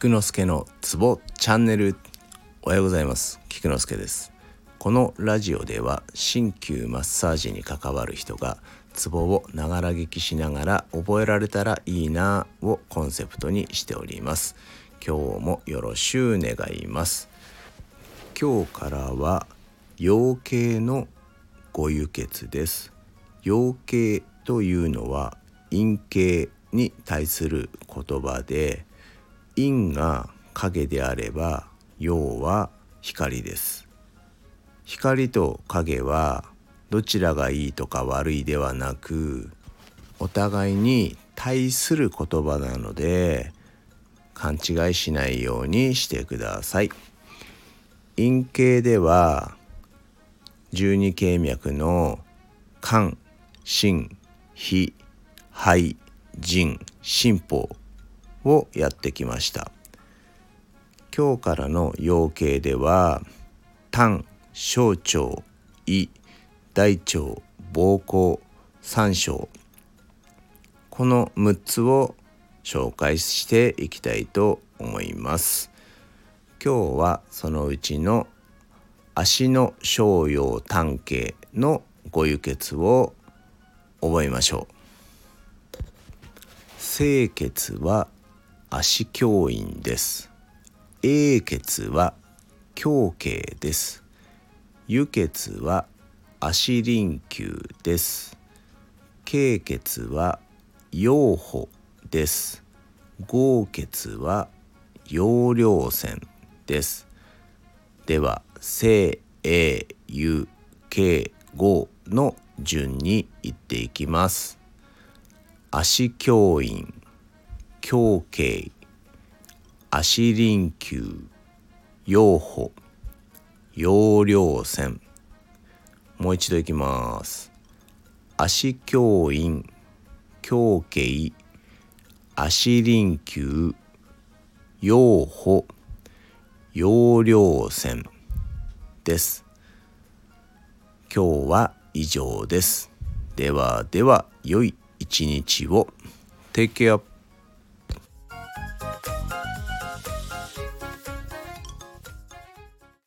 菊之助のツボチャンネルおはようございます。菊之助です。このラジオでは鍼灸マッサージに関わる人がツボをながら聞きしながら覚えられたらいいなをコンセプトにしております。今日もよろしゅう願います。今日からは養鶏のご輸血です。養鶏というのは陰茎に対する言葉で陰が影であれば陽は光です。光と影はどちらがいいとか悪いではなくお互いに対する言葉なので勘違いしないようにしてください。陰茎では十二経脈の肝心脾肺腎心法をやってきました。今日からの養鶏では胆小腸胃大腸膀胱三小。この6つを紹介していきたいと思います。今日はそのうちの足の小葉胆経のご輸血を覚えましょう。清血は足教員です。英血は胸径です。輸血は足輪球です。経血は陽歩です。合血は陽量線です。では正英輸経合の順に言っていきます。足教員。胸径足輪球陽歩陽量線もう一度いきます足教員胸径足輪球陽歩陽量線です。今日は以上です。ではでは良い一日を。Take care.